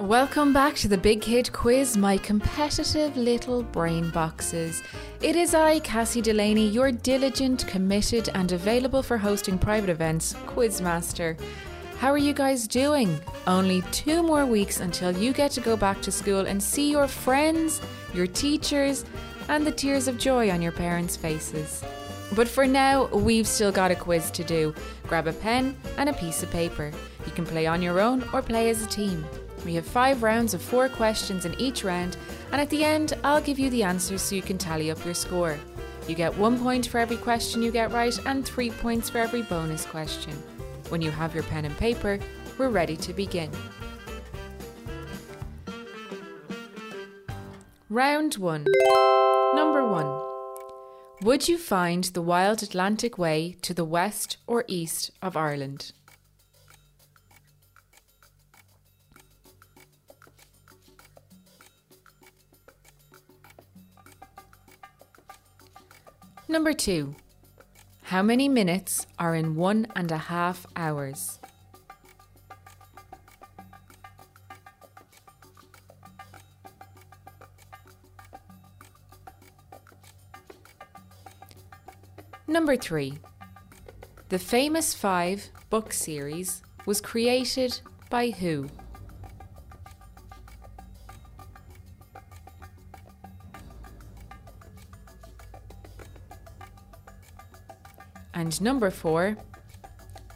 Welcome back to the Big Kid Quiz, my competitive little brain boxes. It is I, Cassie Delaney, your diligent, committed, and available for hosting private events Quizmaster. How are you guys doing? Only two more weeks until you get to go back to school and see your friends, your teachers, and the tears of joy on your parents' faces. But for now, we've still got a quiz to do. Grab a pen and a piece of paper. You can play on your own or play as a team. We have five rounds of four questions in each round, and at the end, I'll give you the answers so you can tally up your score. You get one point for every question you get right, and three points for every bonus question. When you have your pen and paper, we're ready to begin. Round 1. Number 1. Would you find the Wild Atlantic Way to the west or east of Ireland? Number 2. How many minutes are in one and a half hours? Number 3. The famous five book series was created by who? And number 4.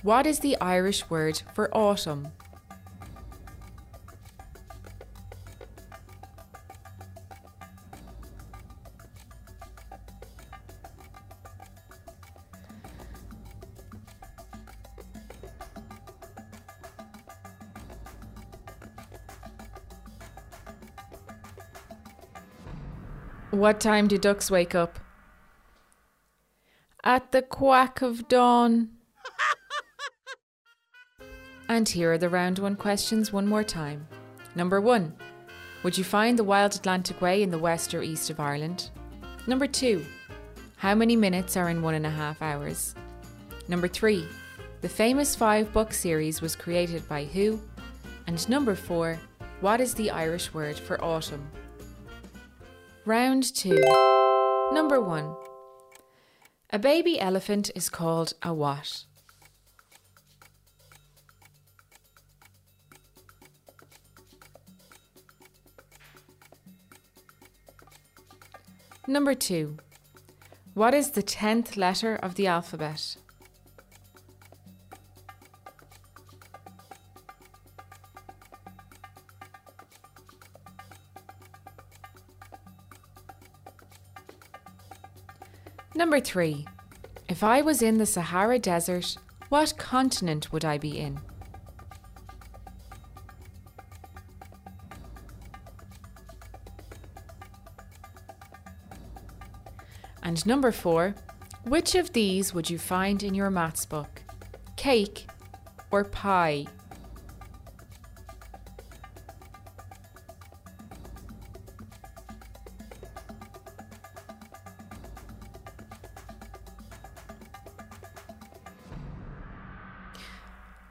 What is the Irish word for autumn? What time do ducks wake up? At the quack of dawn. and here are the round one questions one more time. Number one Would you find the Wild Atlantic Way in the west or east of Ireland? Number two How many minutes are in one and a half hours? Number three The famous five book series was created by who? And number four What is the Irish word for autumn? Round 2. Number 1. A baby elephant is called a what? Number 2. What is the 10th letter of the alphabet? Number three. If I was in the Sahara Desert, what continent would I be in? And number four. Which of these would you find in your maths book? Cake or pie?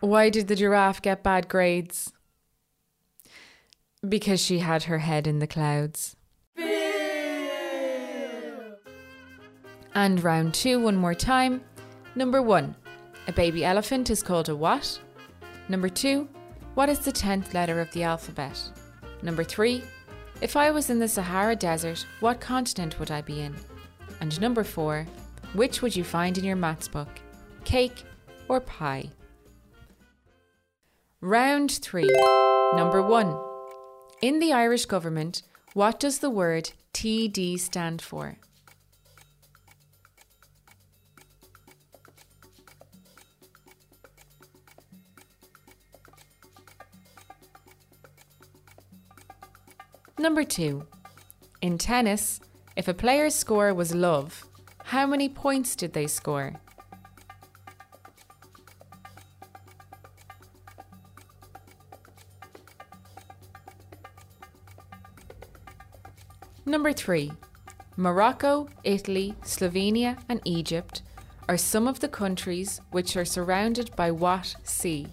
Why did the giraffe get bad grades? Because she had her head in the clouds. And round two, one more time. Number one, a baby elephant is called a what? Number two, what is the 10th letter of the alphabet? Number three, if I was in the Sahara Desert, what continent would I be in? And number four, which would you find in your maths book? Cake or pie? Round 3. Number 1. In the Irish government, what does the word TD stand for? Number 2. In tennis, if a player's score was love, how many points did they score? number three Morocco, Italy, Slovenia, and Egypt are some of the countries which are surrounded by what sea?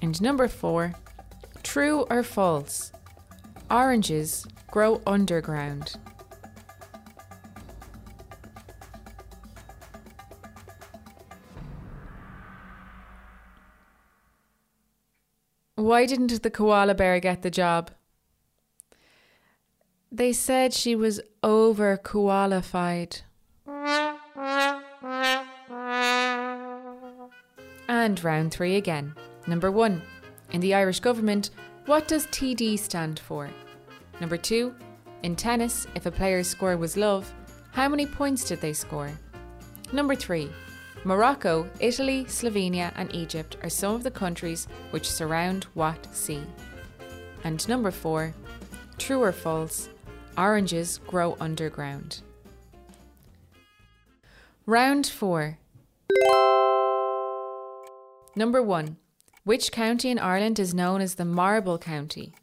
And number four, true or false? Oranges grow underground. Why didn't the koala bear get the job? They said she was over qualified. And round three again. Number one. In the Irish government, what does TD stand for? Number two. In tennis, if a player's score was love, how many points did they score? Number three. Morocco, Italy, Slovenia, and Egypt are some of the countries which surround what sea? And number four. True or false? Oranges grow underground. Round 4. Number 1. Which county in Ireland is known as the Marble County?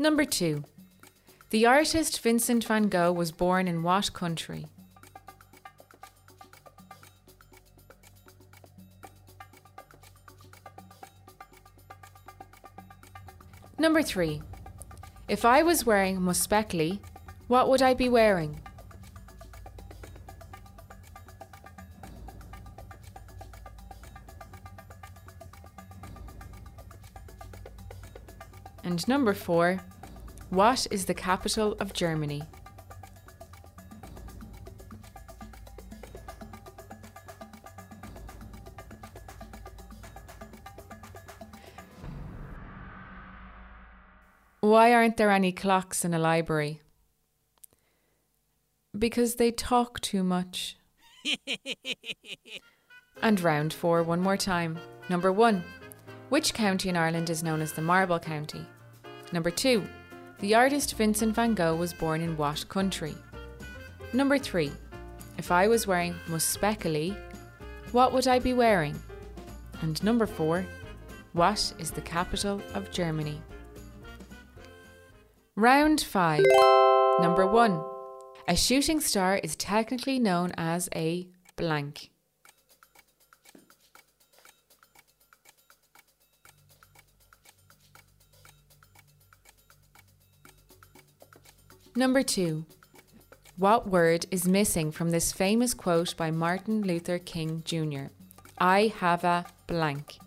Number 2. The artist Vincent van Gogh was born in what country? Number three. If I was wearing mo spéaclaí, what would I be wearing? And number four. What is the capital of Germany? Why aren't there any clocks in a library? Because they talk too much. and round four, one more time. Number one, which county in Ireland is known as the Marble County? Number two, the artist Vincent van Gogh was born in what country? Number three, if I was wearing mo spéaclaí, what would I be wearing? And number four, what is the capital of Germany? Round 5. Number 1. A shooting star is technically known as a blank. Number 2. What word is missing from this famous quote by Martin Luther King Jr.? I have a blank.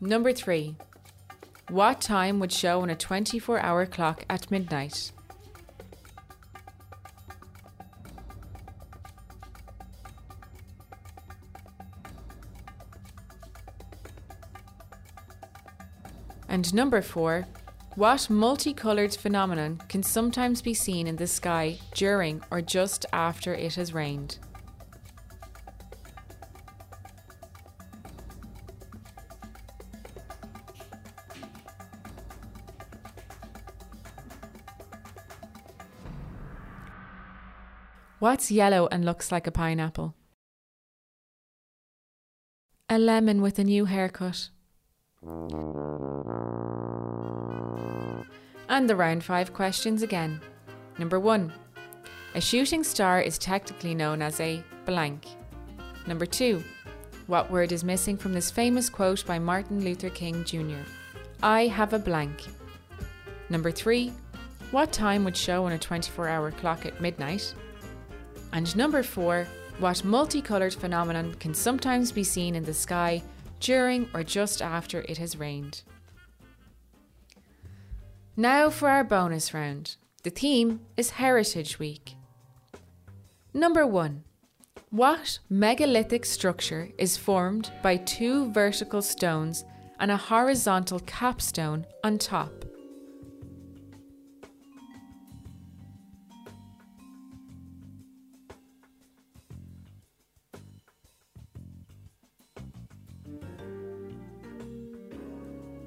Number three. What time would show on a 24 hour clock at midnight? And number four, what multicoloured phenomenon can sometimes be seen in the sky during or just after it has rained? What's yellow and looks like a pineapple? A lemon with a new haircut. And the round five questions again. Number one. A shooting star is technically known as a blank. Number two. What word is missing from this famous quote by Martin Luther King Jr.? I have a blank. Number three. What time would show on a 24 hour clock at midnight? And number four, what multicoloured phenomenon can sometimes be seen in the sky during or just after it has rained. Now for our bonus round. The theme is Heritage Week. Number one. What megalithic structure is formed by two vertical stones and a horizontal capstone on top?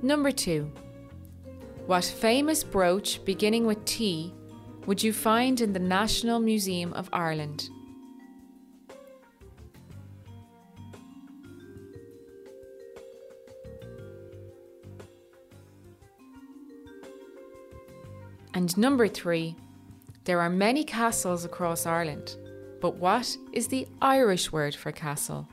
Number two. What famous brooch beginning with T would you find in the National Museum of Ireland? And number three, there are many castles across Ireland, but what is the Irish word for castle?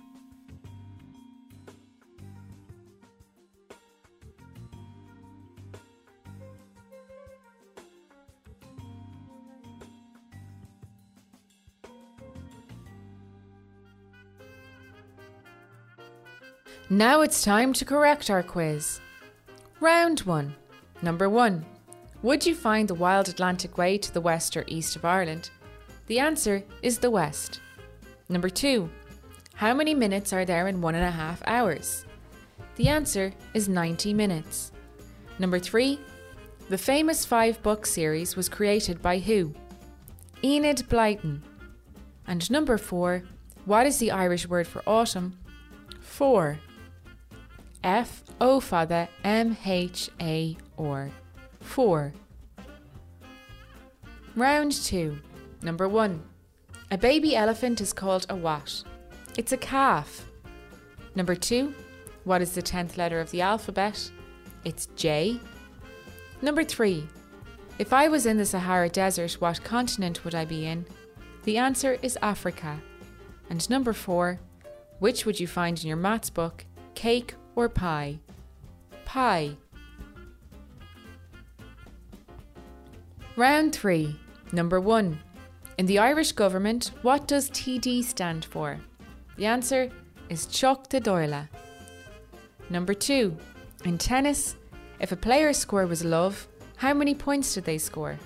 Now it's time to correct our quiz. Round 1. Number 1. Would you find the wild Atlantic Way to the west or east of Ireland? The answer is the west. Number 2. How many minutes are there in one and a half hours? The answer is 90 minutes. Number 3. The famous five book series was created by who? Enid Blyton. And number 4. What is the Irish word for autumn? 4. F O father M H A or 4. Round 2. Number 1. A baby elephant is called a what? It's a calf. Number 2. What is the 10th letter of the alphabet? It's J. Number 3. If I was in the Sahara Desert, what continent would I be in? The answer is Africa. And number 4. Which would you find in your maths book? Cake or pie? Pie. Round 3. Number 1. In the Irish government, what does TD stand for? The answer is Teachta Dála. Number 2. In tennis, if a player's score was love, how many points did they score?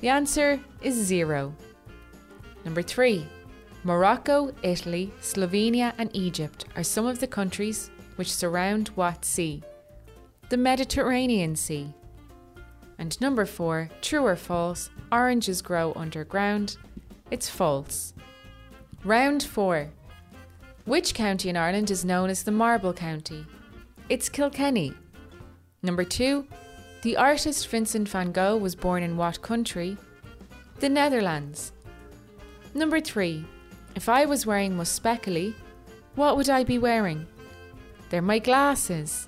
The answer is zero. Number 3. Morocco, Italy, Slovenia, and Egypt are some of the countries which surround what sea? The Mediterranean Sea. And number four, true or false, oranges grow underground. It's false. Round four. Which county in Ireland is known as the Marble County? It's Kilkenny. Number two, the artist Vincent van Gogh was born in what country? The Netherlands. Number three, if I was wearing mo spéaclaí, what would I be wearing? They're my glasses.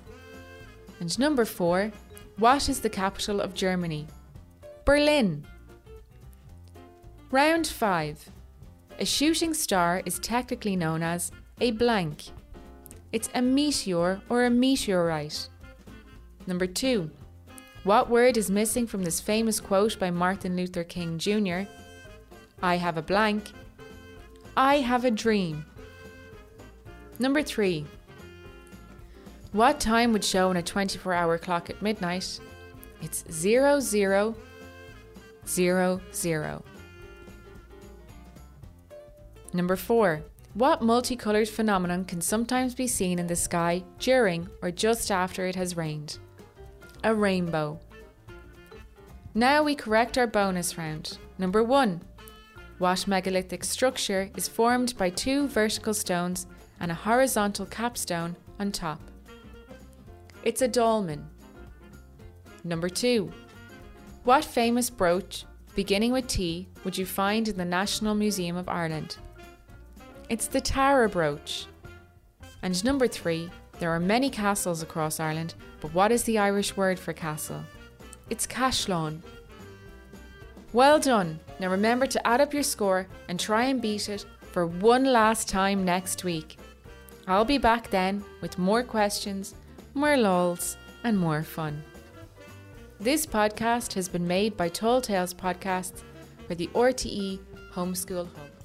And number four, what is the capital of Germany? Berlin. Round five. A shooting star is technically known as a blank. It's a meteor or a meteorite. Number two. What word is missing from this famous quote by Martin Luther King Jr.? I have a blank. I have a dream. Number three. What time would show on a 24 hour clock at midnight? It's 0000. Number 4. What multicoloured phenomenon can sometimes be seen in the sky during or just after it has rained? A rainbow. Now we correct our bonus round. Number 1. What megalithic structure is formed by two vertical stones and a horizontal capstone on top? It's a dolmen. Number two. What famous brooch, beginning with T, would you find in the National Museum of Ireland? It's the Tara brooch. And number three. There are many castles across Ireland, but what is the Irish word for castle? It's Caisleán. Well done. Now remember to add up your score and try and beat it for one last time next week. I'll be back then with more questions more lols, and more fun. This podcast has been made by Tall Tales Podcasts for the RTE Homeschool Hub.